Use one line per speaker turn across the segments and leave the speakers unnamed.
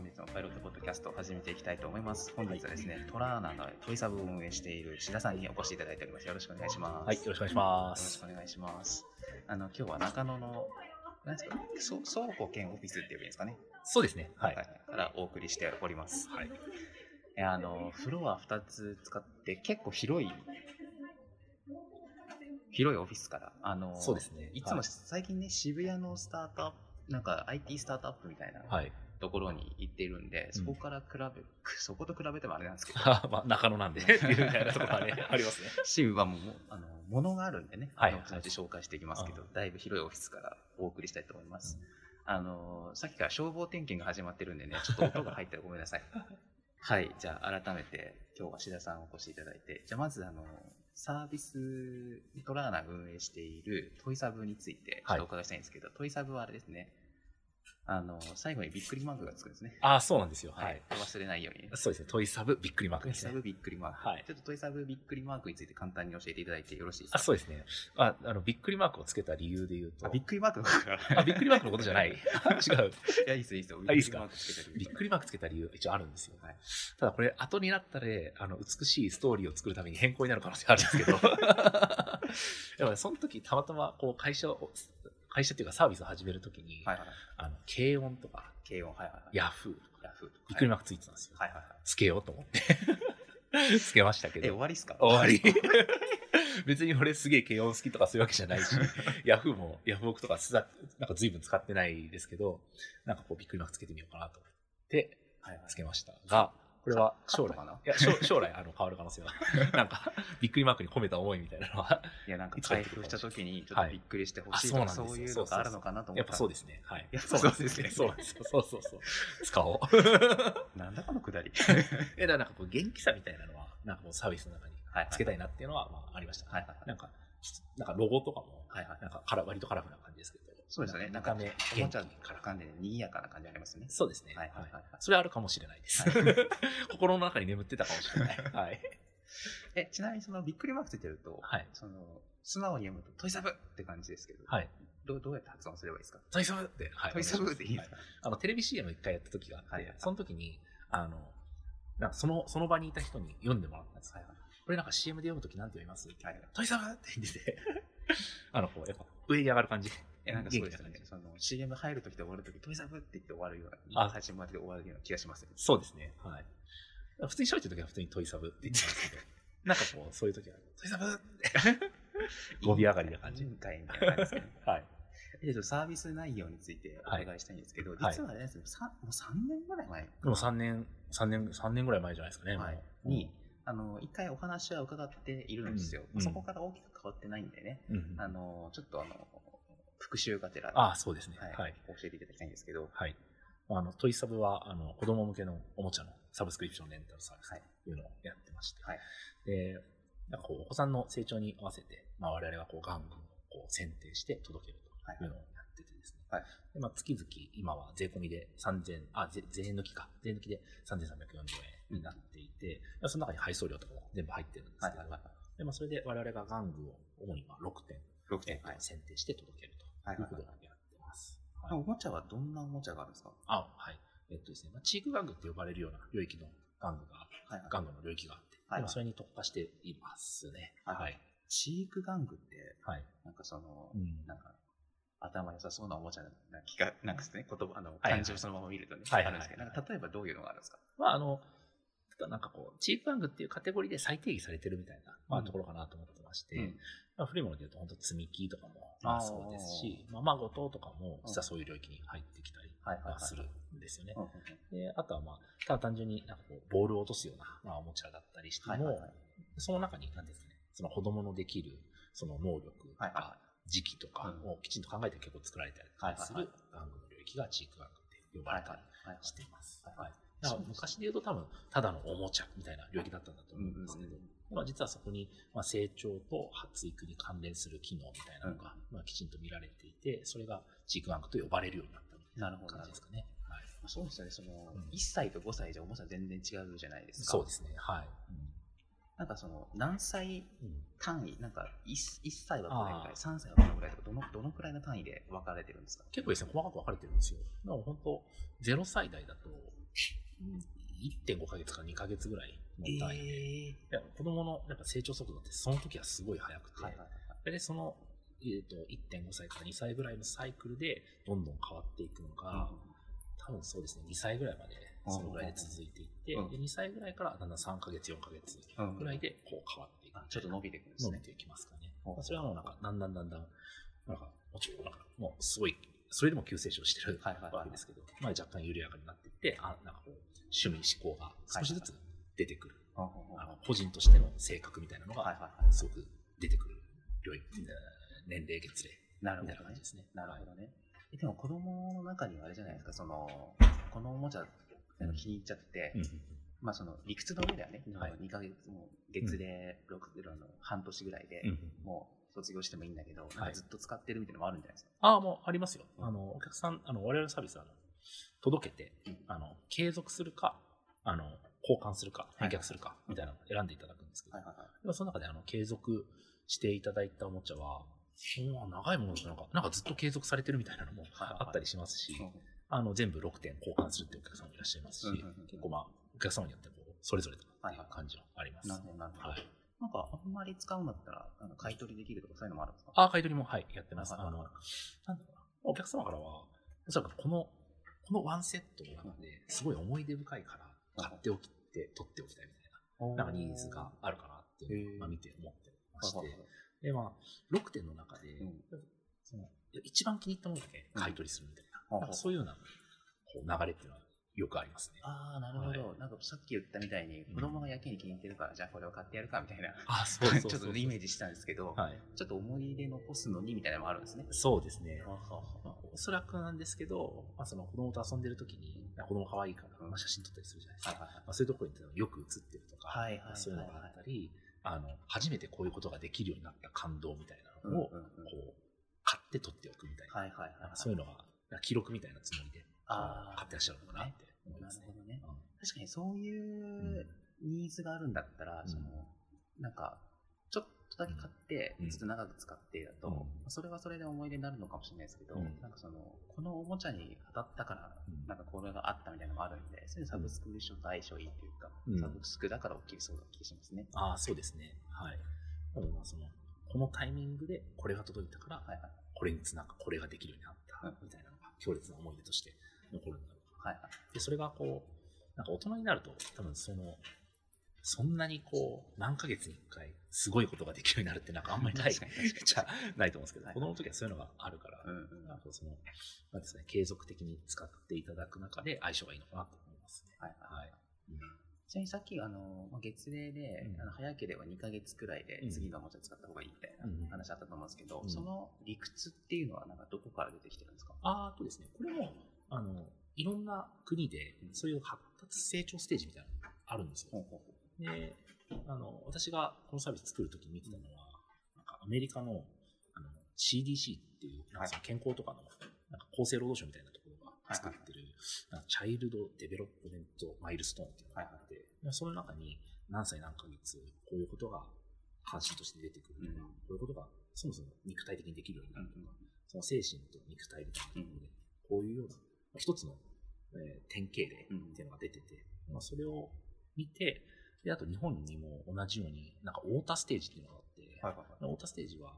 本日のパイロットポッドキャストを始めていきたいと思います。本日はですね、トラーナのトイサブを運営している志田さんにお越しいただいております。よろしくお願いします。
はい、よろしくお願いしま
よろし
す。
くお願いします。あの、今日は中野の、なんですか、そ倉庫兼オフィスっていうんですかね。
そうですね。はい。
からお送りしております。
はい。
えあの、フロア2つ使って結構広い、広いオフィスから、あの、
そうですね。
いつも
はい
最近ね、渋谷のスタートアップ、なんか IT スタートアップみたいな
はい。
ところに行っているんで、そこから比べ、そこと比べてもあれなんですけど、
まあ、中野なんで、っていうみたいなところはね、ありますね。
渋はもう、あの、ものがあるんでね、
はい
あの紹介していきますけど、
う
だいぶ広いオフィスからお送りしたいと思います。あの、さっきから消防点検が始まってるんでね、ちょっと音が入ったらごめんなさい。はい、じゃあ改めて今日は志田さんお越しいただいて、じゃあまずあの、サービストラーナが運営しているトイサブについてちょっとお伺いしたいんですけど、トイサブはあれですね、あの、最後にびっくりマークがつくんですね。
ああ、そうなんですよ。
は
はいい。。
忘れないようにね。
そうですね。トイサブびっくりマークですね。
トイサブびっくりマーク。
はい
ちょっとトイサブびっくりマークについて簡単に教えていただいてよろしいです
あ、
か
そうですね。あ、あの、びっくりマークをつけた理由で言うと、
あ、びっくりマークの方から。
あびっくりマークのことじゃな い。違う。
いや、いいですよ、いいですよ。
あいいですか？
びっくりマークつけてる
びっくりマークつけた理由、一応あるんですよ。
はい
ただこれ、後になったら、あの、美しいストーリーを作るために変更になる可能性あるんですけど。でもね、その時、たまたま、こう、会社を、会社っていうかサービスを始めるときに、
はいはい。
あの、軽音とか、
軽音、はいはいはい。
ヤフー、
ヤフーとか。
びっくりマークついてたんですよ。
はいはいはい。
つけようと思って。つけましたけ
え、終
ど。
わりっすか？
終わり。別に俺すげえ軽音好きとかそういうわけじゃないし、ヤフーも、ヤフオクとかすだ、なんか随分使ってないですけど、なんかこうびっくりマークつけてみようかなと思って
はいはい
つけましたが、これは将来
かな？い
や将将来あの変わる可能性は、なんかびっくりマークに込めた思いみたいなのは、
いや、なんか開封した時にちょっとびっくりしてほしいとか、
はいあそう
いうのがあるのかなと思った。
やっぱそうですね。はい。
やっぱそうですね
そうなんですよ。そうそうそう。使おう。
なんだこのくだり。
え、だからなんかこう元気さみたいなのは、なんかこうサービスの中に
はい
つけたいなっていうのは、まあありました。
はいはいはい
なんか、なんかロゴとかも、
はいはい。
なんかカラ割とカラフルな感じですけど。
そうですよね。なんか、
中目、
おもちゃからかんで賑やかな感じありますね。
そうですね。
はいはいはいはい
それはあるかもしれないです。心の中に眠ってたかもしれない。はい。
え、ちなみにそのびっくりマークついてると、
はい。
その、素直に読むと、トイサブって感じですけど、
はい。
どうどうやって発音すればいいですか？
トイサブって、はい。
トイサブっていいですか
はいあの、テレビ CM 一回やった時があって、
はいはい
その時に、あの、なんかその、その場にいた人に読んでもらったんです。
はいはい
これなんか CM で読む時なんて読みます？
はい
トイサブって言ってて、あの、こう、やっぱ上に上がる感じ。
え、なんかそうです。ねその CM 入るときと終わるとき、トイサブって言って終わるような、
あ
最初まで終わるような気がしますよね。
そうですね。はい。普通に喋ってる時は普通にトイサブって言ってたんですけど、なんかこう、そういう時は、トイサブって、語尾上がりな感じ。
委員会みたいな感じですね。
はい。
えっと、サービス内容についてお願いしたいんですけど、
はい
実はあれですね、さもう3年ぐらい前
でも3年、3年、3年ぐらい前じゃないですかね。
はいに、あの、一回お話は伺っているんですよ。
うん
そこから大きく変わってないんでね、
うん。
あの、ちょっとあの、復習がてら、
ああ、そうですね。
はい
はい。
教えていただきたいんですけど、
はい。あの、トイサブは、あの、子供向けのおもちゃのサブスクリプションレンタルサービス
はい
というのをやってまして。
はい
で、なんかこう、お子さんの成長に合わせて、まあ、我々はこう、玩具をこう選定して届けるというのをやっててですね。
はい
で、まあ、月々、今は税込みで3000、あ、ぜ税抜きか。税抜きで3340円になっていて、まあその中に配送料とかも全部入ってるんですけど、
はい
でまあ、それで我々が玩具を主にまあ6点、
6
え
点。はい
選定して届けるということをやってます。はい。
おもちゃはどんなおもちゃがあるんですか？
あ、はい。えっとですね、まあ、チーク玩具って呼ばれるような領域の玩具が、
はいはい。
玩具の領域があって、
はい
今それに特化していますね。
はい
はい。
チーク玩具って、
はい。
なんかその、
うん。
なんか、頭良さそうなおもちゃな気が、なんかですね、言葉、あの、
はい
漢字をそのまま見るとね、
はい
あるんですけど、
はい
なんか例えばどういうのがあるんですか？
まあ、あの、なんかこう、チーク玩具っていうカテゴリーで再定義されてるみたいな、まあ、
うん。
ところかなと思ってまして、
うん。
まあ、古いもので言うと、本当積み木とかも、まあ、そうですし、まあ、まごととかも、実はそういう領域に入ってきたりするんですよね。で、あとはまあ、ただ単純になんかこう、ボールを落とすような、まあ、おもちゃだったりしても、その中に、なんですかね、その子供のできる、その能力とか、時期とかをきちんと考えて結構作られたりす
はい
る玩具の領域がチーク玩具って呼ばれたりしています。
はい
昔で言うと多分、ただのおもちゃみたいな領域だったんだと思うんですけど、まあ、実はそこに、まあ、成長と発育に関連する機能みたいなのが、まあ、きちんと見られていて、それがチーク玩具と呼ばれるようになったみたいな
なるほど
感じですかね。はい。
そうですよね、その、
うん
1歳と5歳じゃ重さ全然違うじゃないですか。
そうですね。はい。
なんかその、何歳
うん
単位、なんか 1, 1歳はこれぐらい、
あー
3歳はこれぐらいとか、どのどのくらいの単位で分かれてるんですか？
結構ですね、細かく分かれてるんですよ。だから本当、0歳代だと、1.5ヶ月か2ヶ月ぐらいの単位で、いや子供のやっぱ成長速度ってその時はすごい速くて、
はいはいはい。
でその、えー、と1.5歳から2歳ぐらいのサイクルでどんどん変わっていくのが、多分そうですね、2歳ぐらいまでそのぐらいで続いていって、
うん
で2歳ぐらいからだんだん3ヶ月、4ヶ月
うん
ぐらいでこう変わっていく
あ。ちょっと伸びていくんですね。
伸びていきますかね。
うん
まあそれはもうなんか、だんだんだんだん、なんか、もちろんなんか、もうすごい、それでも急成長してる
はいはいはい
わけですけど、まあ若干緩やかになっていって、あ、なんかこう、趣味思考が少しずつ出てくる。
うんうんうん
あの個人としての性格みたいなのが、
はいはいはい。
すごく出てくる領域、年齢月齢
なるほどね
感じ。ですね。
なるほどね。えでも子供の中にはあれじゃないですか、その、このおもちゃ気に入っちゃって、
うん
まあその理屈の上ではね、
はい
2ヶ月、もう月で6、あの半年ぐらいで、
うんうん
もう卒業してもいいんだけど、ずっと使ってるみたいなのもあるんじゃないですか？
ああ、もうありますよ。
うん
あの、お客さん、あの、我々のサービスは、届けて
うん、
あの、継続するか、あの、交換するか、
はい
返却するか、みたいなのを選んでいただくんですけど、
はいはいはい。
その中であの継続していただいたおもちゃは、うん長いものだとなんか、なんかずっと継続されてるみたいなのも
はいはい
あったりしますし、
うん
あの全部6点交換するっていうお客様もいらっしゃいますし、
うんうんうん
結構まあ、お客様によってこうそれぞれと
はいはい
感じはあります。
なるほど、なるほど。
はい。
なんか、あんまり使うんだったら、あの買い取りできるとかそういうのもあるんですか？
あ、買い取りも、はい、やってます。
はいはい
あの、なんだろうな。お客様からは、おそらくこの、このワンセットの中ですごい思い出深いから、買っておきて、取っておきたいみたいな、なんかニーズがあるかなっていうのを、まあ、見て思ってまして。で、まあ、6点の中で、
うん。
その一番気に入ったものだけ買い取りするみたいな、
うん。
なんかそういうようなこう流れっていうのはよくありますね。
ああ、なるほど、
は
なんかさっき言ったみたいに、子供がやけに気に入ってるから、じゃあこれを買ってやるかみたいな、
あ、そうそうそう
ちょっとイメージしたんですけど、
はい。
ちょっと思い出残すのにみたいなのもあるんですね。
そうですね。おそらくなんですけど、まあ、その子供と遊んでる時に、子供可愛いから、
うん。
まあ、写真撮ったりするじゃないですか。
はいはい
まあ、そういうところによく写ってるとか、
はいはいはい
そういうのがあったり、あの、初めてこういうことができるようになった感動みたいなのを、
うんうんうん。
こう、買って撮っておくみたいな。そういうのが、記録みたいなつもりで、買ってらっしゃるのかなって思い
な
ますね。
るほどね。
うん
確かにそういうニーズがあるんだったら、
うん
その、なんか、ちょっとだけ買って
う、ん
ずっと長く使ってだと、それはそれで思い出になるのかもしれないですけど、
うん
なんかその、このおもちゃに当たったから、
うん
なんかこれがあったみたいなのもあるんで、そういうサブスクリプションと相性いいというか、
うん
サブスクだから起きるそうな気がしますね。
ああ、そうですね。はい。なのでまあその、このタイミングでこれが届いたから、
はいはい。
これにつなが、これができるようになった
うん、
みたいなのが強烈な思い出として残るんだろう
はいはい。
で、それがこう、なんか大人になると、多分その、そんなにこう、何ヶ月に一回、すごいことができるようになるってなんかあんまりないじゃないと思うんですけど、
はい。
子供の時はそういうのがあるから、
うんうん。
なんかその、なんですかね、継続的に使っていただく中で相性がいいのかなと思いますね。
はいはい。
はい。
ちなみにさっき、あの、まあ月齢で、
うん。
あの早ければ2ヶ月くらいで
うん。
次のおもちゃ使った方がいいみたいな
うん
話あったと思うんですけど、
うん
その理屈っていうのはなんかどこから出てきてるんですか？
あーとですね、これも、あの、いろんな国で、そういう発達成長ステージみたいなのがあるんですよ。で、あの、私がこのサービス作るときに見てたのは、なんかアメリカのあの CDC っていう、なんか健康とかの、なんか厚生労働省みたいなところが作ってる、なんか Child Development Milestone っていうのがあって、でその中に何歳何ヶ月、こういうことが関心として出てくるとか、
うん。
こういうことがそもそも肉体的にできるようになるとか、
うん。
その精神と肉体みたいなところで、こういうような、一つの、えー典型例っていうのが出てて、まあ、それを見て、で、あと日本にも同じように、なんか太田ステージっていうのがあって、
はいはいはい。
太田ステージは、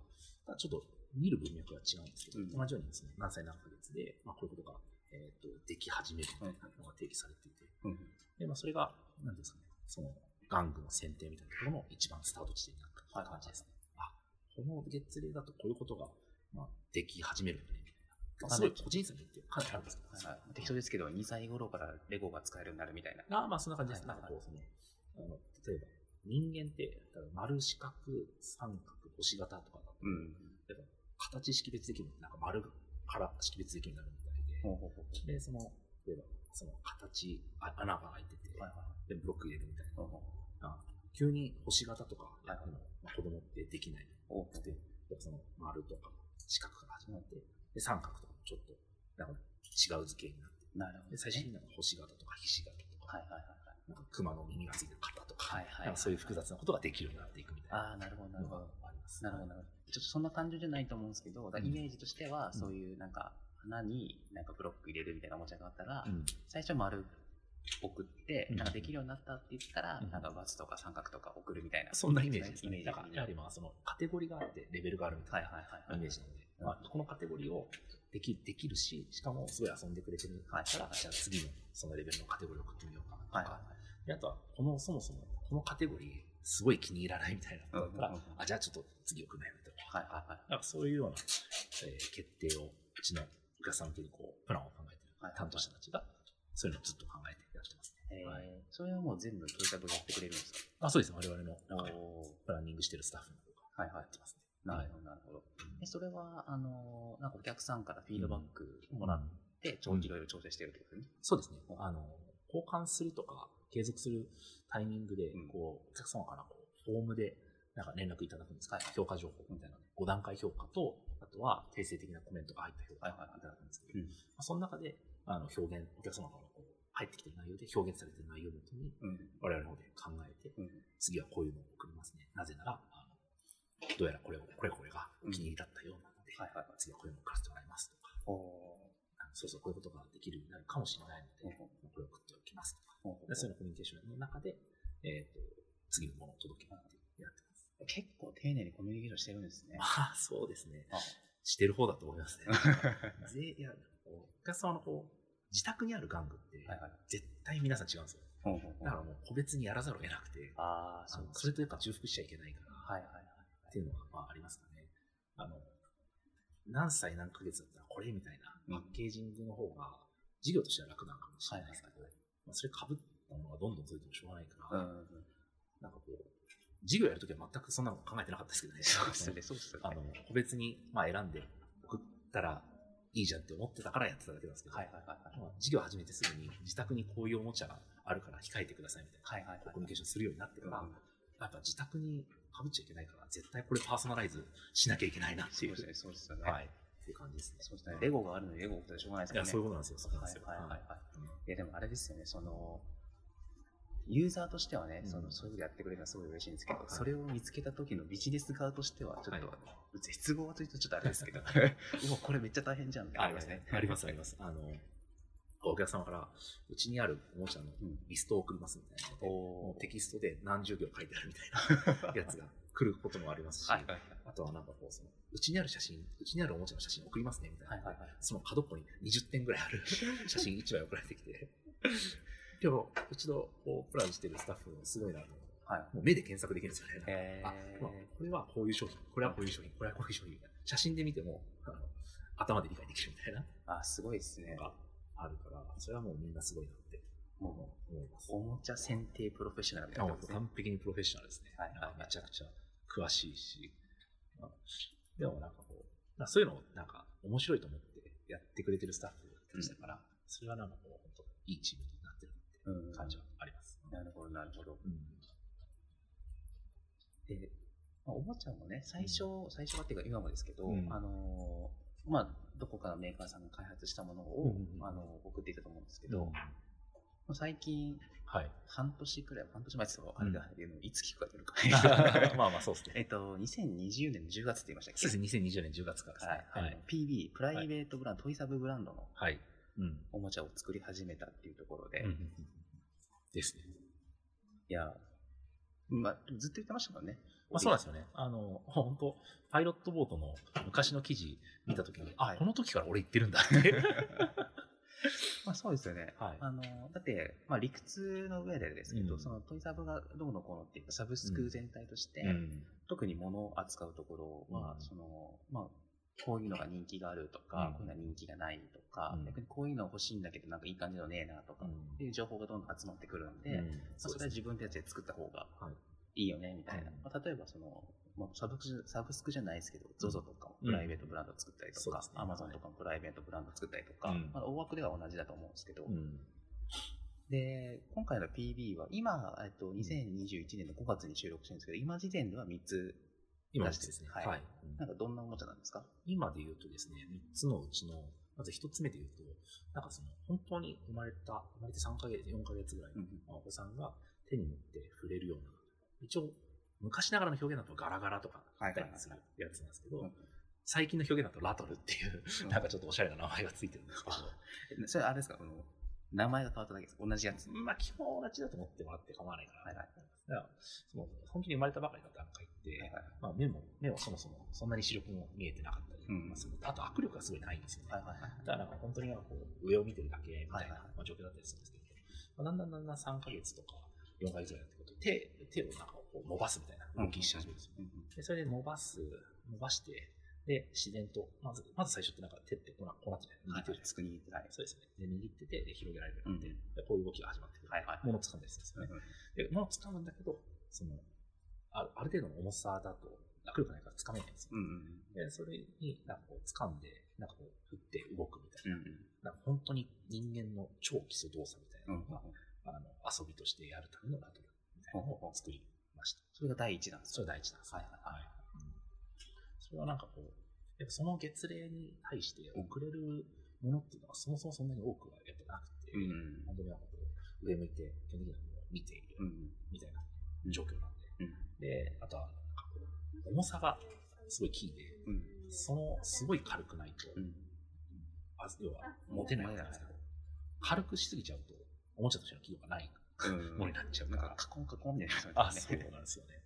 まあちょっと見る文脈が違うんですけど、
うん
同じようにですね、何歳何ヶ月で、まあ、こういうことが、えっ、と、でき始めるみたいなのが定義されていて、
うん
で、まあ、それが、なんですかね、その、玩具の選定みたいなところの一番スタート地点になった感じですね。あ、この月齢だとこういうことが、まあ、でき始めるんだ。すごい個人差によってかなりあるんですけど、
はいはい適当ですけど、2歳頃からレゴが使えるようになるみたいな。
あまあ、そんな感じです。
ははい
ないんかこう、その、あの、例えば、人間って、丸四角、三角、星型とかだと、
うん。
やっぱ形識別できるのなんか丸から識別できるようになるみたいで、
ほうほうほう
で、その、例えば、その形、あ穴が開いてて、
はいはい
で、ブロック入れるみたいな。急に星型とか子供ってできない。
ほう
で、やっぱその丸とか四角から始まって、で、三角とちょっと、なんか違う図形になって、
なるほど、
で、最終的になんか星型とかひし形とか、
はいはいはいはい。
なんか熊の耳がついてる型とか、
はいはいはい
そういう複雑なことができるようになっていくみたいな
ああ、なるほど、なるほど。
あります。
なるほど、なるほど。ちょっとそんな単純じゃないと思うんですけど、イメージとしては、
うん
そういうなんか、花になんかブロック入れるみたいなおもちゃがあったら、
うん
最初丸送って、
うん
なんかできるようになったって言ったら、
うん
なんかバツとか三角とか送るみたいな。
そんなイメージですね。
イメージ
だから、やはりまあ、そのカテゴリーがあって、レベルがあるみた
はい。
なイメージなので、
うん
まあ、このカテゴリーをできできるし、しかもすごい遊んでくれてるから、じゃあ次のそのレベルのカテゴリーを送ってみようかなとか、
はい。
であとは、この、そもそも、このカテゴリー、すごい気に入らないみたいなのだったら、
うんうんうん
あ、じゃあちょっと次送るのやめとこう。
はいはいはい。
なんかそういうような、えー決定を、うちのお客さん向けにこう、プランを考えてる
はい
担当者たちが、そういうのをずっと考えてやってますね。
えー
はい
それはもう全部トイタブがやってくれるんですか？
あ、そうです。我々の、プランニングしてるスタッフの方がやってますね。
なるほど、なるほど。えそれは、あの、なんかお客さんからフィードバックもらって、ちょいろいろ調整してるってことね？
そうですね。あの、交換するとか、継続するタイミングで
うん、
こう、お客様からこう、フォームで、なんか連絡いただくんですか、
はい
評価情報みたいなの5段階評価と、あとは訂正的なコメントが入った評価
はいはいはい
いただくんですけど、
うん
まあ、その中で、あの、表現、お客様からこう、入ってきてる内容で表現されてる内容をもとに、
うん。
我々の方で考えて、
うん。
次はこういうのを送りますね。なぜなら、どうやらこれを、これこれがお気に入りだったようなので、
はいはいはい。
次はこういうのを送らせてもらいますとか、そうそう、こういうことができるようになるかもしれないので、
うん
これを送っておきますとか、そういうのコミュニケーションの中で、えっ、と、次のものを届けるってやってます。
結構丁寧にコミュニケーションしてるんですね。
ま あ、そうですね。
あ
してる方だと思いますね。ぜいや、お客様のこう、自宅にある玩具って。絶対皆さん違うんですよ。だからもう個別にやらざるを得なくて、
あそう
それとやっぱ重複しちゃいけないから、
はいはいはい。
っていうのはまあありますかね。あの、何歳何ヶ月だったらこれみたいな
うん
パッケージングの方が、事業としては楽なのかもしれないですけど、まあ、それ被ったものがどんどん届いてもしょうがないから、
うんうん。
なんかこう、事業やるときは全くそんなの考えてなかったですけどね。
そうですよね、そうですよね。
あの、個別に、まあ、選んで送ったらいいじゃんって思ってたからやってただけなんですけど、
はいはいはいはい。
まあ、事業始めてすぐに自宅にこういうおもちゃがあるから控えてくださいみたいな、
はいはいはい。
コミュニケーションするようになってから、
うん
やっぱ自宅に被っちゃいけないから、絶対これパーソナライズしなきゃいけないなっていうう。
そですね、そうですよね。
はい。っていう感じですね。
そうですね。レゴがあるのにレゴ送ってしょうがないです
いや。そういうことなんですよ。そうなんですよ。
はいはいはいはい。やでもあれですよね、その、ユーザーとしてはね、
うん
そのそういうことやってくれるのはすごい嬉しいんですけど、
い
それを見つけた時のビジネス側としては、ちょっと、
は
絶望というとちょっとあれですけど、うわ、これめっちゃ大変じゃんって
あります
ね。。
あります、あります。あの、お客様から、うちにあるおもちゃの
うん
リストを送りますみたいなうテキストで何十行書いてあるみたいな やつが来ることもありますし、
はいはい
あとはなんかこう、その、うちにある写真、うちにあるおもちゃの写真送りますねみたいな。
はいはいはい。
その角っこに20点ぐらいある 写真1枚送られてきて、今日、うちのこうプランしてるスタッフもすごいなと思う。
はい。
もう目で検索できるんですよね。
え
あ、まあこれはこういう商品、これはこういう商品、これはこういう商品。写真で見ても、あの頭で理解できるみたいな
ー、あ、すごいですね
あるから、それはもうみんなすごいなって
も
思います。
う、おもちゃ選定プロフェッショナルみたいなね。
完璧にプロフェッショナルですね。
はいはいはい
めちゃくちゃ詳しいし。まあでもなんかこう、なんかそういうのをなんか面白いと思ってやってくれてるスタッフでしたから、それはなんかこう、本当いいチームになってる
うん
って感じはあります。
なるほど、なるほど。
うん
で、まあ、おもちゃもね、最初、最初はっていうか今もですけど、
うん
あのーまあ、どこかのメーカーさんが開発したものを、
うん
あの送っていたと思うんですけど、
うん
まあ最近、
はい。
半年くらい、半年前って言ったらあれだ、言うのいつ聞くかというのか。
まあまあそうですね。
えっと、2020年の10月って言いましたっけ？
そうですね、2020年10月からですね。
はい。あの PB、プライベートブランド、トイサブブランドの
はい。うん。
おもちゃを作り始めたっていうところで、
ですね。
や、まあ、ずっと言ってましたもんね。
まあ、そうなんですよね。あの、本当パイロットボートの昔の記事見たときに、この時から俺言ってるんだって。
まあそうですよね。
はい。
あのだって、まあ、理屈の上でですけど、
うん。
そのトイサブがどうのこうのっていうかサブスク全体として、
うん。
特に物を扱うところは、
うん。
そのまあ、こういうのが人気があるとか、
うん。
こういうのは人気がないとか、
うん。
逆にこういうの欲しいんだけどなんかいい感じのねえなとか、
うん。
っていう情報がどんどん集まってくるんで、
うん。
まあ、それは自分たちで作った方が
はい
いいよねみたいな、
うん。
まあ、例えばその、まあ、サブスクサブスクじゃないですけど、ZOZO とかも
うん。
プライベートブランド作ったりとか
そうです、ね。
Amazon とかもプライベートブランド作ったりとか、
うん。
まあ、大枠では同じだと思うんですけど、
うん。
で、今回の PB は、今、えっと、2021年の5月に収録してるんですけど、今時点では3つ
今
出してる
ですね。
はい。
はい。うん。
なんかどんなおもちゃなんですか？
今で言うとですね、3つのうちの、まず1つ目で言うと、なんかその、本当に生まれた、生まれて3ヶ月、4ヶ月ぐらいのお子さんが手に持って触れるような、一応、昔ながらの表現だとガラガラとかたりするやつなんですけど、
うん。
最近の表現だとラトルっていう、
うん。
なんかちょっとおしゃれな名前がついてるんですけど、
えそれあれですか？この名前が変わっただけですか？同じやつ。
まあ基本同じだと思ってもらって構わないかな。
はいはい。
だからその本当に生まれたばかりの段階って、
はいはい。
まあ、目も、目はそもそもそんなに視力も見えてなかったり、
うん。
まああと握力がすごいないんですよね。
はいはいはい。
だからなんか本当になんかこう上を見てるだけみたいな、状況だったりするんですけど、まあ、だんだんだんだん3ヶ月とか4ヶ月ぐらいってくると手手をなんかこう伸ばすみたいな動きし始めるんですよ。でそれで伸ばす、伸ばして、で自然と、まずまず最初ってなんか手ってこうなこうなって握ってるじゃないですか。
つくにはい。
そうですね。で握っててで広げられるようになって、こういう動きが始まってくる。
はいはい
物を掴んだりするんですよね。で、物を掴むんだけど、その、あある程度の重さだと、握力ないから掴めないんですよ。
うんうん
で、それになんかこう掴んで、なんかこう振って動くみたいな。
うんうん
なんか本当に人間の超基礎動作みたいな
うん
のが、あの遊びとしてやるためのラトルみたいなのを作りました。
それが第一弾です
それが第一弾です。
はいはい。はい。
うんそれはなんかこう、やっぱその月齢に対して遅れるものっていうのはそもそもそんなに多くはやっぱなくて、
うん。
本当になんかこう、上向いて基本的にはもう見ている
うん。
みたいな状況なんで、
うん。
で、あとはなんかこう、重さがすごいキーで、
うん。
そのすごい軽くないと、
うん。
あ要は持てないわけなんですけど、軽くしすぎちゃうと、おもちゃとしての機能がない
うん
ものになっちゃうから
なんか、カコンカコンみたいな
あ、
感じ
そう
ですね。
なんですよね。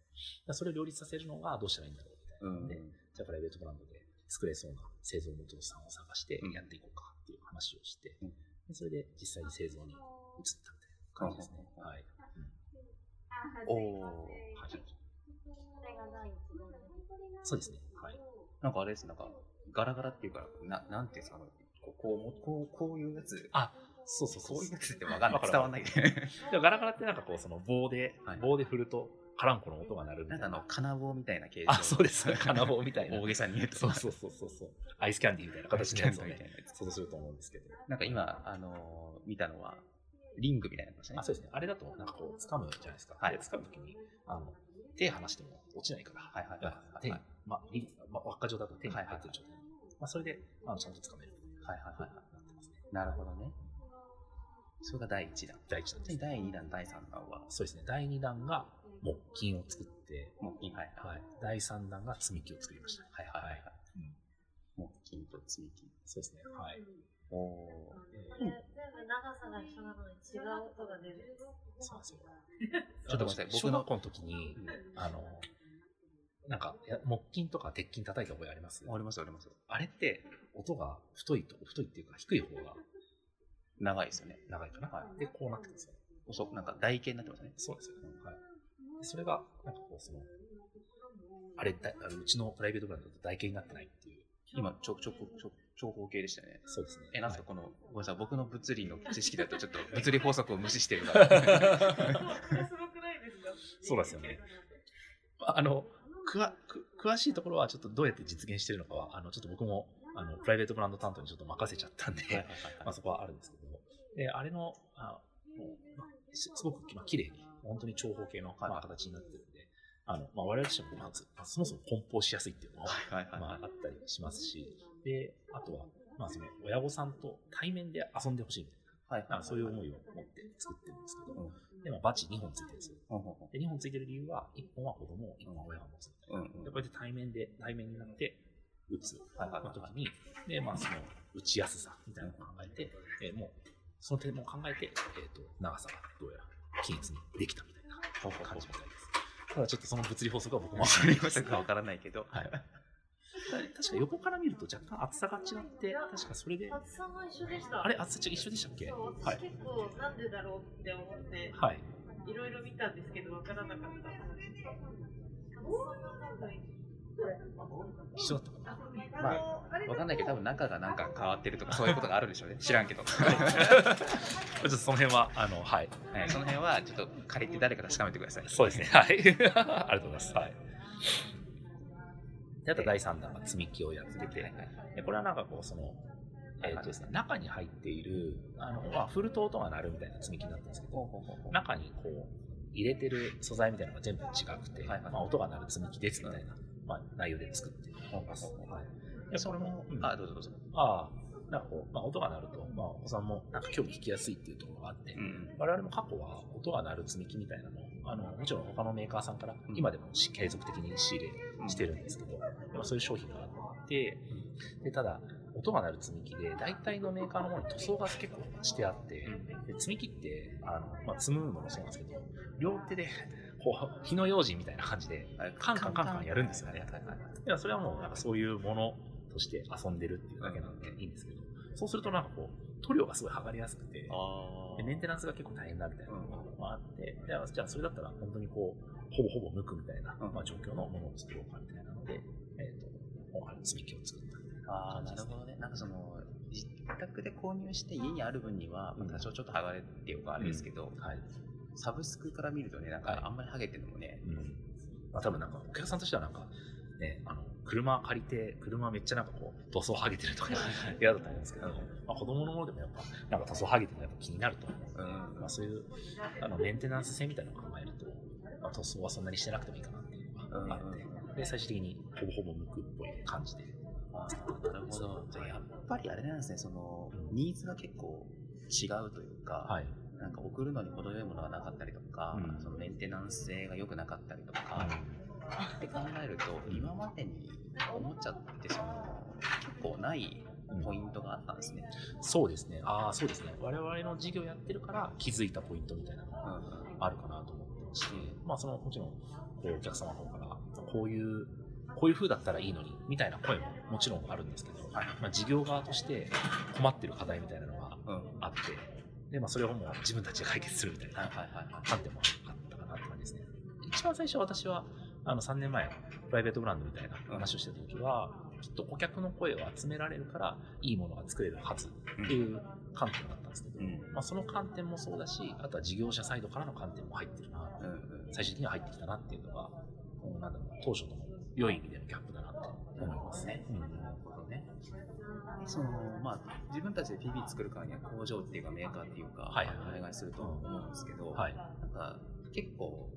それを両立させるのがどうしたらいいんだろうみたいなので、じゃあプライベートブランドで作れそうな製造元さんを探して
うん
やっていこうかっていう話をして、
うん
でそれで実際に製造に移ったみたいな感じですね。
うん
はい。
おー
はいそうですね。はい。
なんかあれです、なんか、ガラガラっていうか、ななんていうんですか、こうこうも、こう、こういうやつ、
あ、そうそうそう。
こういうやつってわかんない。伝わんない。
でもガラガラってなんかこう、その棒で、
はい
棒で振ると、カランコの音が鳴るみたいな。
なんかあの、金棒みたいな形状。
あ、そうです。金棒みたいな。
大げさに言うと。
そうそうそうそうそう。アイスキャンディーみたいな形のやつをね
みたいなや、つ
想像すると思うんですけど。
なんか今、あのー見たのは、リングみたいなのましたね。
あ、そうですね。あれだと、なんかこう、掴むじゃないですか。
はい
で掴むときに、あの、手離しても落ちないから。
はいはいはいはい
手に、ま、リま、輪っか状だと手に入ってる状態。まあ、それで、あの、ちゃんと掴める。
はいはいはいは
なってますね。
い。なるほどね。それが第1弾。
第一弾で
です
ね。
第2弾、第3弾は、
そうですね。第2弾が木金を作って、
木金、はいはい。
はい。第3弾が積み木を作りました。
はいはいはいはい。
うん
木金と積み木。
そうですね。はい。
おお
え
これ全部長さが一緒なのに違う音が出る。
そうなんですよ。
ちょっとごめんなさい僕の
小学校の時に、あの、なんか、木金とか鉄筋叩いた覚えあります？
ー。ありますあります。
あれって、音が太いと、太いっていうか低い方が
長いですよね。
長いかな。
はい
で、こうなってるんですよ。
そう、なんか台形になってますね。
そうですよね。はい。でそれが、なんかこう、その、あれ、だあのうちのプライベートブランドだと台形になってないっていう。
今、ちょ、ちょ、ちょ、長方形でしたよね。
そうですね。
え、なんですか、
は
この、ごめんなさい、僕の物理の知識だとちょっと 物理法則を無視してるから。
すごくないですか
そうですよね。あの、くわ、く、詳しいところはちょっとどうやって実現してるのかは、あの、ちょっと僕も、あの、プライベートブランド担当にちょっと任せちゃったんで、まあそこはあるんですけども。で、あれの、あもうまあすすごく、まあ、綺麗に、本当に長方形の、まあ、形になってるんで、あの、まあ、我々としても、まず、まあそもそも梱包しやすいっていうのは、
はいはいはい。
まあ、あったりしますし、で、あとは、まあ、その、親御さんと対面で遊んでほしいみたい
はい。
な、なんかそういう思いを持って作ってるんですけど、
うん。
で、まあ、バチ2本ついてるんですよ。で、2本ついてる理由は、1本は子供、1本は親が持つみたいな。で、こうやって対面で、対面になって、打つ
はいはいはい。
の時に、で、まあ、その、打ちやすさみたいなのを考えて、えーもう、その点も考えて、えっ、と、長さがどうやら均一にできたみたいな
ほうほうほう
感じみたいです。ただちょっとその物理法則は僕も
わかりましたかわからないけど。
はい。確か横から見ると若干厚さが違って、確かそれで、
厚さも一緒でした。
あれ？厚さ一緒でしたっけ？は
結構なんでだろうって思って、
はい。
いろいろ見たんですけど、わからなかった。
一緒だったかな。
まあ、わかんないけど、多分中がなんか変わってるとか、そういうことがあるんでしょうね。知らんけど。
ちょっとその辺は、あの、はい。
はい、その辺はちょっと借りて誰か確かめてください。
そうですね。はい。ありがとうございます。はい。で、あと第3弾が積み木をやってて、でこれはなんかこう、その、えーっとですね、中に入っている、あの、まあ、振ると音が鳴るみたいな積み木になってるんですけど、中にこう、入れてる素材みたいなのが全部違くて、
はいはい
まあ、音が鳴る積み木ですみたいなまあ、内容で作ってます。はい。で
それも、
うん
あ、どうぞどうぞ。
ああ、なんかこう、まあ、音が鳴ると、まあ、お子さんもなんか興味引きやすいっていうところがあって、
うん。
我々も過去は音が鳴る積み木みたいなのをあのもちろん他のメーカーさんから
うん
今でもし継続的に仕入れしてるんですけど、でもそういう商品があってでただ音が鳴る積み木で大体のメーカーのものに塗装が結構してあって、で積み木ってあの、まあ、積むのもそうなんですけど両手でこう火の用心みたいな感じで
あ
カンカンカンカンやるんですよね
はい
やそれはもうなんかそういうものとして遊んでるっていうだけなんでいいんですけど。そうするとなんかこう塗料がすごい剥がれやすくてメンテナンスが結構大変だみたいなの
うん
があって、でじゃあそれだったら本当にこうほぼほぼ無垢みたいな、
うん。
まあ、状況のものを作ろうかみたいなので、えー、と今回の積み木を作ったみたいな感じですね。
なるほどね。なんかその、自宅で購入して家にある分には、まあ多少ちょっと剥がれてようがあれですけど、
はい
サブスクから見るとね、なん
はい。
かあんまり剥げてるのもね、
うん。まあ、多分なんかお客さんとしてはなんかねあの車借りて車めっちゃなんかこう塗装剥げてるとか嫌だと思うんですけど、まあ、子供のものでもやっぱなんか塗装剥げてるのやっぱ気になると思う。
うん。
まあ、そういうあのメンテナンス性みたいなのを考えると、まあ、塗装はそんなにしてなくてもいいかなっていうのがあって、で最終的にほぼほぼ無垢っぽい感じで。
あなるほど。じゃあやっぱりあれなんですね、その
う、ん。
ニーズが結構違うというか、
はい
なんか送るのに程よいものがなかったりとか、
うん
そのメンテナンス性が良くなかったりとか、って考えると、今までにおもちゃってその結構ないポイントがあったんですね。
そうですね。ああ、そうですね。我々の事業やってるから気づいたポイントみたいなのが
うん
あるかなと思ってまして、まあそのもちろんこうお客様の方からこういうこういう風だったらいいのにみたいな声ももちろんあるんですけど、
はい
まあ、事業側として困ってる課題みたいなのが
うん
あって、でまあそれをもう自分たちで解決するみたいな。観点もあったかなって感じですね。一番最初私はあの3年前プライベートブランドみたいな話をしてた時は、きっと顧客の声を集められるからいいものが作れるはずっていう観点だったんですけど、
うん
まあ、その観点もそうだしあとは事業者サイドからの観点も入ってるな
うんうん
最終的には入ってきたなっていうのがうんなんだろう当初との良い意味でのギャップだなって思いますね。うん。
そのまあ、自分たちで PB 作るからには工場っていうかメーカーっていうか、
はい
お願いすると思うんですけど、
はい。
なんか結構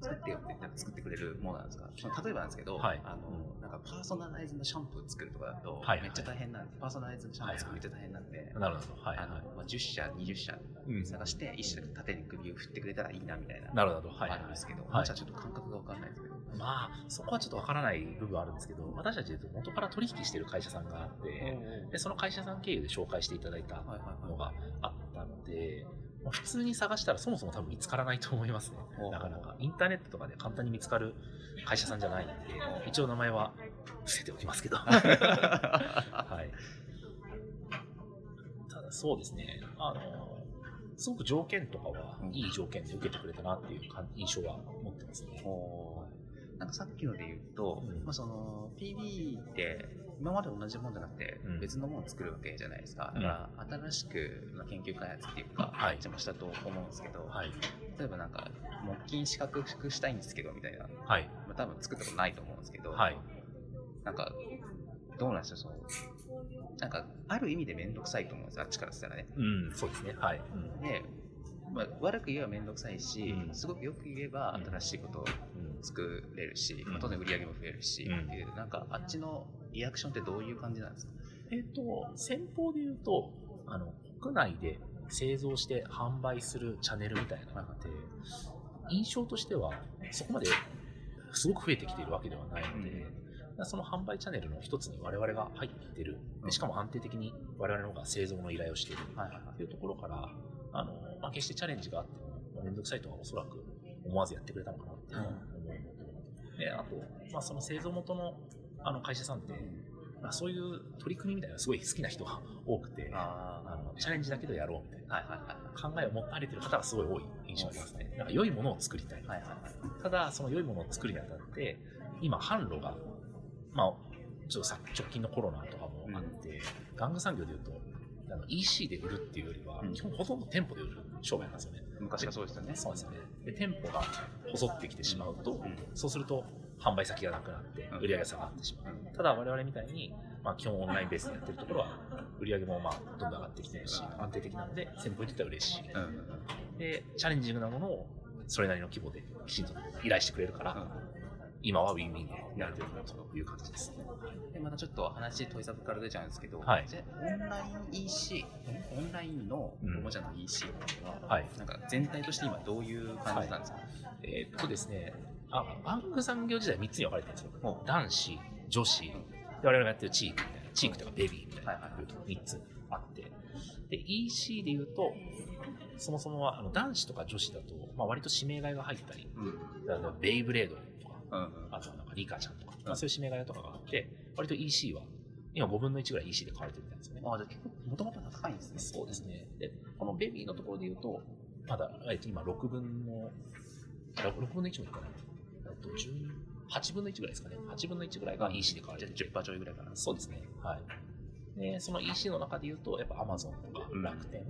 作ってよって言ったら作ってくれるものなんですか？例えばなんですけど、
はい。
あのなんかパーソナライズのシャンプー作るとかだと、
はいはい。
めっちゃ大変なんで、パーソナライズのシャンプー作るめっちゃ大変なんで、
なるほど。はい、はい。
あのまあ、10社、20社
うん。
探して、1社で縦に首を振ってくれたらいいなみたいな、
なるほど。はい、はい。
あるんですけど、
はい。
じゃあちょっと感覚がわかんないです
まあ、そこはちょっとわからない部分はあるんですけど、私たち元から取引してる会社さんがあって、で、その会社さん経由で紹介していただいたのがあったので、まあ普通に探したらそもそも多分見つからないと思いますねなかなか。インターネットとかで簡単に見つかる会社さんじゃないんで、一応名前は伏せておきますけど。はい。ただそうですね、あの、すごく条件とかは
うん
いい条件で受けてくれたなっていう感印象は持ってますね。
おーなんかさっきので言うと、
うん
まあ、その PB って今まで同じものじゃなくて
うん
別のものを作るわけじゃないですか、
うん
だから新しくまあ研究開発っていうか、
はい
邪魔したと思うんですけど、
はい。
例えばなんか木金四角くしたいんですけどみたいな、
はい。
まあ、多分作ったことないと思うんですけど、
はい。
なんかどうなんでしょうそのなんかある意味で面倒くさいと思うんですあっちからしたらね
うん、そうですね。はい。うん
で、まあ、悪く言えば面倒くさいし、
うん。
すごくよく言えば
うん
新しいことを
うん。
作れるし、
うん。
まあ当然売り上げも増えるし、
うん。
っていうなんかあっちのリアクションってどういう感じなんですか？
えっ、と、先方で言うと、あの、国内で製造して販売するチャンネルみたいなのって、印象としては、そこまですごく増えてきているわけではないので、
うん。
その販売チャンネルの一つに我々が入っている、
うん。
でしかも安定的に我々の方が製造の依頼をしているというところから、あの、まあ、決してチャレンジがあっても、まあ、めんどくさいとはおそらく思わずやってくれたのかなって思うのと、で、あと、まあ、その製造元のあの会社さんって、まあ、そういう取り組みみたいなのがすごい好きな人が多くて、あ
あ
のチャレンジだけどやろうみたいな
あはいはいはい。
考えを持たれてる方がすごい多い印象がありますね。なんか良いものを作りたい。
はいはいはい。
ただ、その良いものを作るにあたって、今、販路が、まあ、ちょっとさ直近のコロナとかもあって、玩具産業でいうと、あの EC で売るっていうよりは、
うん
基本ほとんど店舗で売る商売なんですよね。
昔がそうですよね
そうですよね。で、店舗が細ってきてしまうと、
うん
そうすると販売先がなくなって
うん、
売り上げが下がってしまう。
うん
ただ、我々みたいに、まあ、基本オンラインベースでやってるところは、売り上げもまあどんどん上がってきてるし、安定的なので、先方にとっては嬉しい。で、チャレンジングなものをそれなりの規模できちんと依頼してくれるから、今はウィンウィンでやってるという感じです。
でまたちょっと話問いサブから出ちゃうんですけど、
はい。
じゃあオンライン EC オンラインのおもちゃの EC は、
はい。
なんか全体として今どういう感じなんですか、
えーっとですね、あ、バンク産業時代3つに分かれてるんですよ。男子、女子、で我々がやってるチークみたいな、チークとかベビーみたいな
はいはいはい。
3つあって、で、EC で言うと、そもそもはあの男子とか女子だと、まあ、割と指名買いが入ったり、
うん。
あのベイブレードあとはなんかリカちゃんとか、まあ、そういう指名買いとかがあって、割と EC は、今5分の1ぐらい EC で買われてるみたいですよね。
あじゃあ結構もともと高いんですね
そうですね。で、このベビーのところで言うと、まだ、えっと、今6分の、6分の1もいかない。えっと、18分の1ぐらいですかね。8分の1ぐらいが EC で買われてる。
10パーちょいぐらいかな
そうですね。はい。で、その EC の中で言うと、やっぱ Amazon とか
うん
楽天、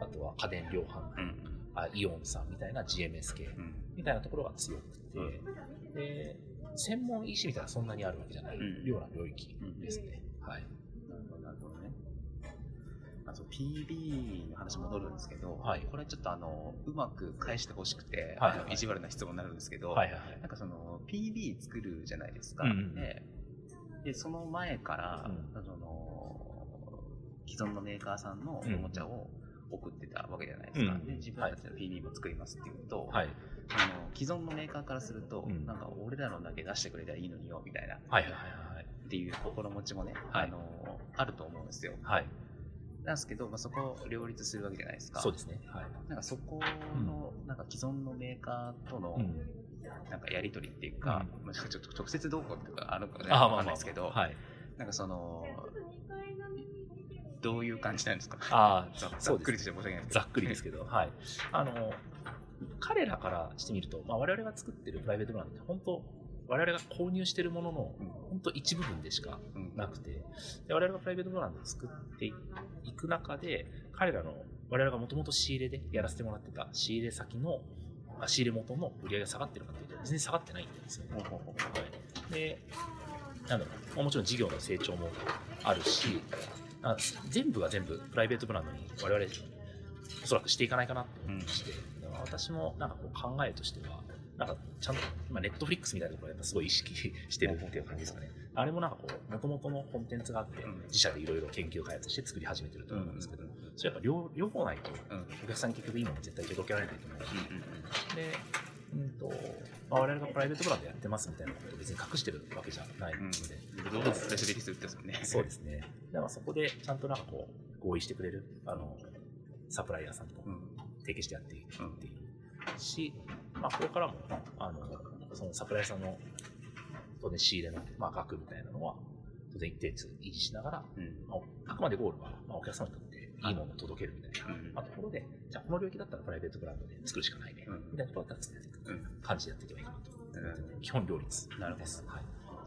あとは家電量販店、
うん
あイオンさんみたいな GMS 系
うん
みたいなところが強くて、で、専門 EC みたいなそんなにあるわけじゃない。
うん。
ような領域ですね。はい。
なるほどなるほどねあと PB の話戻るんですけど、
はい。
これちょっとあのうまく返してほしくて、
はい
あの意地悪な質問になるんですけど、
はいはいはい。
なんかその PB 作るじゃないですか。
うんうん
でで、その前から、
うん。
その既存のメーカーさんのおもちゃを送ってたわけじゃないですか。
うん。
で、自分たちの PB も作りますっていうと、
はい。
既存のメーカーからすると、
うん
なんか俺らのだけ出してくれたらいいのによみたいな
はいはいはいはい。
っていう心持ちもね、
はい
あのあると思うんですよ。
はい。
なんですけど、まあ、そこを両立するわけじゃないですか。
そうですね。はい。
なんかそこの、なんか既存のメーカーとの、
うん。
なんかやり取りっていうか、
う
まあちょっと直接どうこうとかあるのかね、
あ
わかんないですけど、
はい。
なんかその、どういう感じなんですか？
ああ、
ざざっくりとして申し訳ないです
ざっくりですけど、はい。あの、彼らからしてみると、まあ、我々が作ってるプライベートブランドって、本当、我々が購入してるものの、
うん。
本当一部分でしか
うん。
なくて、で我々がプライベートブランドを作っていく中で、彼らの、我々がもともと仕入れでやらせてもらってた仕入れ先の、あ仕入れ元の売り上げが下がってるかというと、全然下がってないんですよ。ね。はい、で、なんだろう、まあもちろん事業の成長もあるし、あ全部が全部プライベートブランドに我々、おそらくしていかないかなと思っして、だ私もなんかこう考えとしては、なんかちゃんと、今、ネットフリックスみたいなところをやっぱすごい意識 してるっていう感じですかね。あれもなんかこう、もともとのコンテンツがあって
うん、
自社でいろいろ研究開発して作り始めてると思うんですけど、
うん
それやっぱ両両方ないと、お客さんに結局いいもの絶対届けられないと思うし、
うん
で、うんとまあ、我々がプライベートブランドやってますみたいなことを別に隠してるわけじゃないので、
うんうん。どうスペシャリストってますもんね。
そうですね。だからそこでちゃんとなんかこう、合意してくれる、あの、サプライヤーさんと
うん。
提携してやっていくっていうし、まあ、これからも、あの、そのサプライヤーさんの、当然仕入れの、まあ、額みたいなのは、当然一定数維持しながら、
うん。
まあ、あくまでゴールは、まあ、お客様にとっていいものを届けるみたいな、
うん
まあ、ところで、じゃあこの領域だったらプライベートブランドで作るしかないね、
うん
みたいなところだったら作っていく
うん
感じでやっていけばいいかなと。
うん
基本両立
なるほど
です。はい。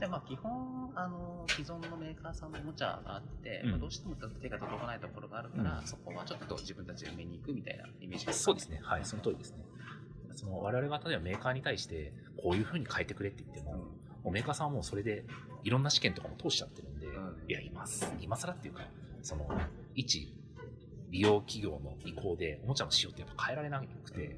じゃあまあ基本あの既存のメーカーさんのおもちゃがあって、
うん。
まあ、どうしても手が届かないところがあるから、
うん。
そこはちょっと自分たちで埋めに行くみたいなイメージです
そうですね。はい、その通りですね。その我々が例えばメーカーに対して、こういうふうに変えてくれって言っても、
うん。
もうメーカーさんはもうそれでいろんな試験とかも通しちゃってるんで、
うん。
いや、今す、今更っていうか、その、一、利用企業の意向で、おもちゃの仕様ってやっぱ変えられなくて、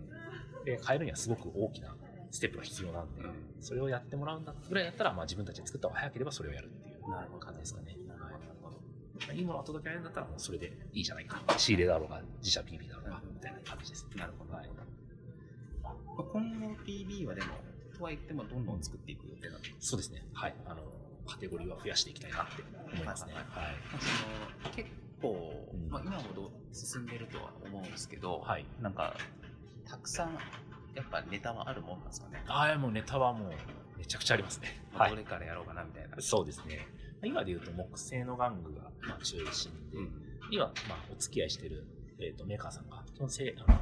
で、変えるにはすごく大きなステップが必要なんで、
うん
それをやってもらうんだぐらいだったら、まあ自分たちで作った方が早ければそれをやるっていう感じですかね。はいいいものが届けられるんだったら、もうそれでいいじゃないか。仕入れだろうが、自社 PB だろうが、みたいな感じです。
なるほど
はい。
まあ今後 PB はでもとは言ってもどんどん作っていく予定なんで
そうですね。はい。あの、カテゴリーは増やしていきたいなって思いますね。
はい
はい。
まあその結構、
うん
まあ、今ほど進んでるとは思うんですけど、
はい。
なんかたくさんやっぱネタはあるもんなんですかね、
ああ、もうネタはもうめちゃくちゃありますね。
まあどれからやろうかなみたいな、
そうですね。今で言うと木製の玩具がまあ中心で、
うん。
今、まあ、お付き合いしてる、えー、とメーカーさんが、基本せあ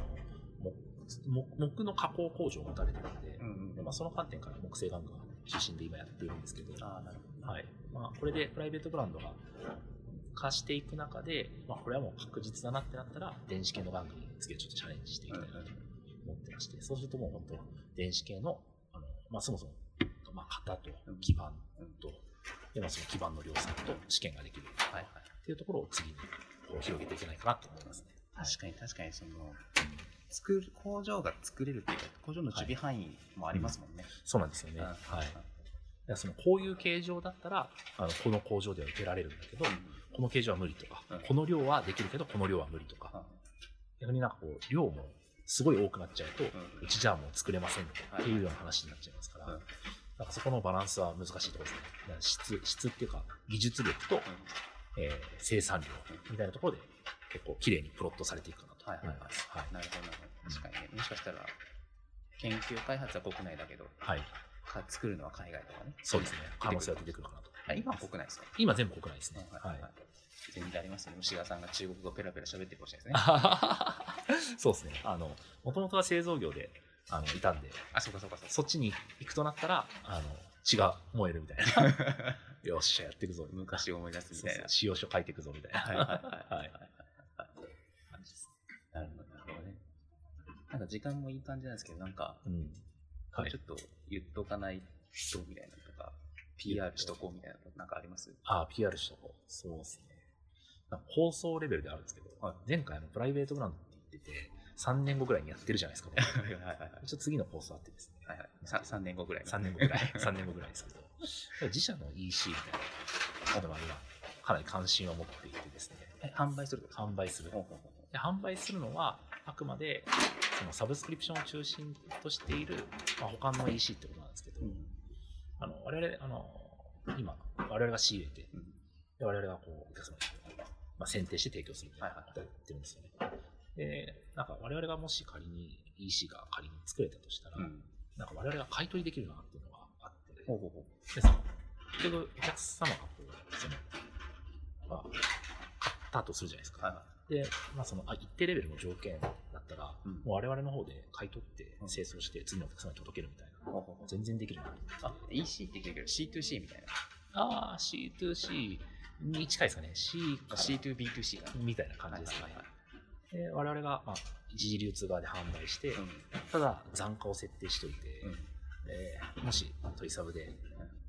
の木の加工工場を持たれてるので、
うんうん
でまあ、その観点から木製玩具が中心で今やってるんですけど、
ああなるほ
はい。まあ、これでプライベートブランドが化していく中で、まあ、これはもう確実だなってなったら、電子系の玩具に次はちょっとチャレンジしていきたいなと。思ってまして、そうするともう本当、電子系の、あのまあ、そもそも、まあ、型と基板と、でまあ、その基板の量産と試験ができる。
どはいはい。
っていうところを次にこう広げていけないかなと思いますね。
確かに確かにその作る工場が作れるっていうか工場の守備範囲もありますもんね。
そうなんですよね。
うん。
はい。そのこういう形状だったらあのこの工場では受けられるんだけど、この形状は無理とか、
うん。
この量はできるけどこの量は無理とか、逆になんかこう量もすごい多くなっちゃうと、
う
うんちじゃあもう作れませんっていうような話になっちゃいますから、
うん
なんかそこのバランスは難しいところですね。質質っていうか技術力と、えー生産量みたいなところで結構綺麗にプロットされていくかなと
はいはいはい
思います。はい。
なるほどなるほど確かにねもしかしたら研究開発は国内だけど
はい。
か作るのは海外とかね
そうですね。可能性は出てくるかなと。
あ今は国内ですか？
今全部国内ですね。はいい。
ははい全然ありますよね虫川さんが中国語ペラペラ喋ってるかもしれないですね
そうですね。あの、もともとは製造業で、あの、いたんで、
あそうかそうかそうか
そっちに行くとなったら、あの、血が燃えるみたいな。よっしゃ、やっていくぞ。
昔を思い出すみたいな
使用書書いていくぞみたいな。
はいはいはいなるほどなるほどねなんか時間もいい感じなんですけどなんか
うん。はい
ちょっと言っとかないとみたいなのとか PR しとこうみたいなことなんかあります？
あ、PR しとこう。そうですね。放送レベルであるんですけど、
はい
前回あのプライベートグラウンド3年後ぐらいにやってるじゃないですか。
はいはいはいはい。
ちょっと次の放送あってですね。
はいはい。さ3年後ぐらいの。
3年後ぐらい、3年後ぐらいですけど、自社の EC みたいなものが今、かなり関心を持っていてですね、
え販売する
販売する。で販売するのは、あくまでそのサブスクリプションを中心としている、まあ、保管の EC ってことなんですけど、
うん。
あの我々、あの今、我々が仕入れて、
うん。
で我々がこうお客様に、まあ、選定して提供するみたいな
はいはい。
ことをやってるんですよね。で、なんか我々がもし仮に EC が仮に作れたとしたら、
うん。
なんか我々が買い取りできるなっていうのがあって、
ほうほうほう。
でその結局お客様がこう、その、まあ、買ったとするじゃないですか。
はいは
で、まあ、そのあ一定レベルの条件だったら、
うん。
もう我々の方で買い取って
うん
清掃して次のお客様に届けるみたいな、
うほうほう
全然できるな
あ EC って言うけど C2C みたいな。
ああ C2C に近いですかね。C から
C2B2C かな
みたいな感じですね、
はいはいはい
で我々が、まあ、一次流通側で販売して、
うん。
ただ残価を設定しておいて、
うん。
えーもしトイサブで、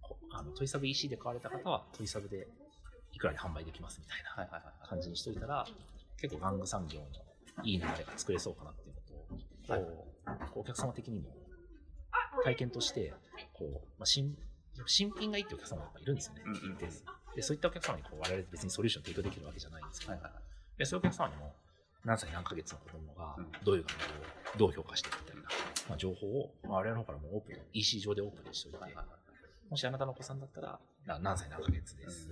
こあのトイサブ EC で買われた方はトイサブでいくらで販売できますみたいな
はいはいはい
感じにしといたら、結構玩具産業のいい流れが作れそうかなっていうのと、
はい。
こうこうお客様的にも体験として、こう、まあ、新新品がいいっていうお客様がやっぱいるんですよね。
うんうん。
一定数。でそういったお客様にこう我々別にソリューション提供できるわけじゃないんですけど、
はいはいはい。
でそういうお客様にも何歳何ヶ月の子供が
うん。
どういう学校をどう評価してるみたいな、まあ、情報を、まあ、我々の方からもオープン、EC 上でオープンにしておいて、もしあなたのお子さんだったら、な何歳何ヶ月です、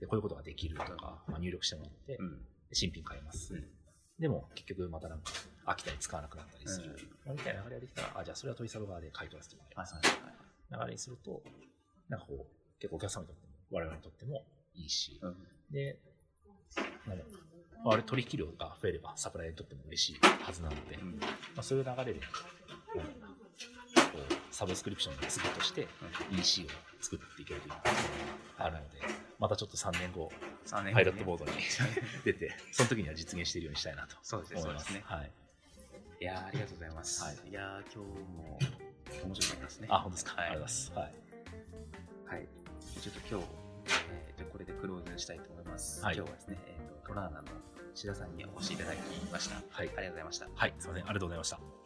で、こういうことができるとか、まあ、入力してもらって、
うん。
新品買えます。
うん。
でも、結局またなんか、飽きたり使わなくなったりする。みたいな流れができたら、あ、じゃあそれはトイサブ側で買い取らせてもらいます。流れにすると、なんかこう、結構お客様にとっても、我々にとってもいいし、
はい
で、なんだろうまあ、あれ取引量が増えればサプライにとっても嬉しいはずなので、
うん
まあ、そういう流れで、うなこうサブスクリプションの次として EC を作っていけるというのがあるので、またちょっと3年後、
3年
パイロットボードに 出て、その時には実現しているようにしたいなと
そうですね
思いま。
そうですすね
はい。
いやーありがとうございます、
はい
い、やー今日も面白かったですね
あ、本当ですか？
はい
ありがとうございます。はい。
はい。ちょっと今日、えー、とこれでクローズしたいと思います。
はい
今日はですね、えーと、トラーナの志田さんにお越しいただきました。
はい
ありがとうございました。
はい、すみません。ありがとうございました。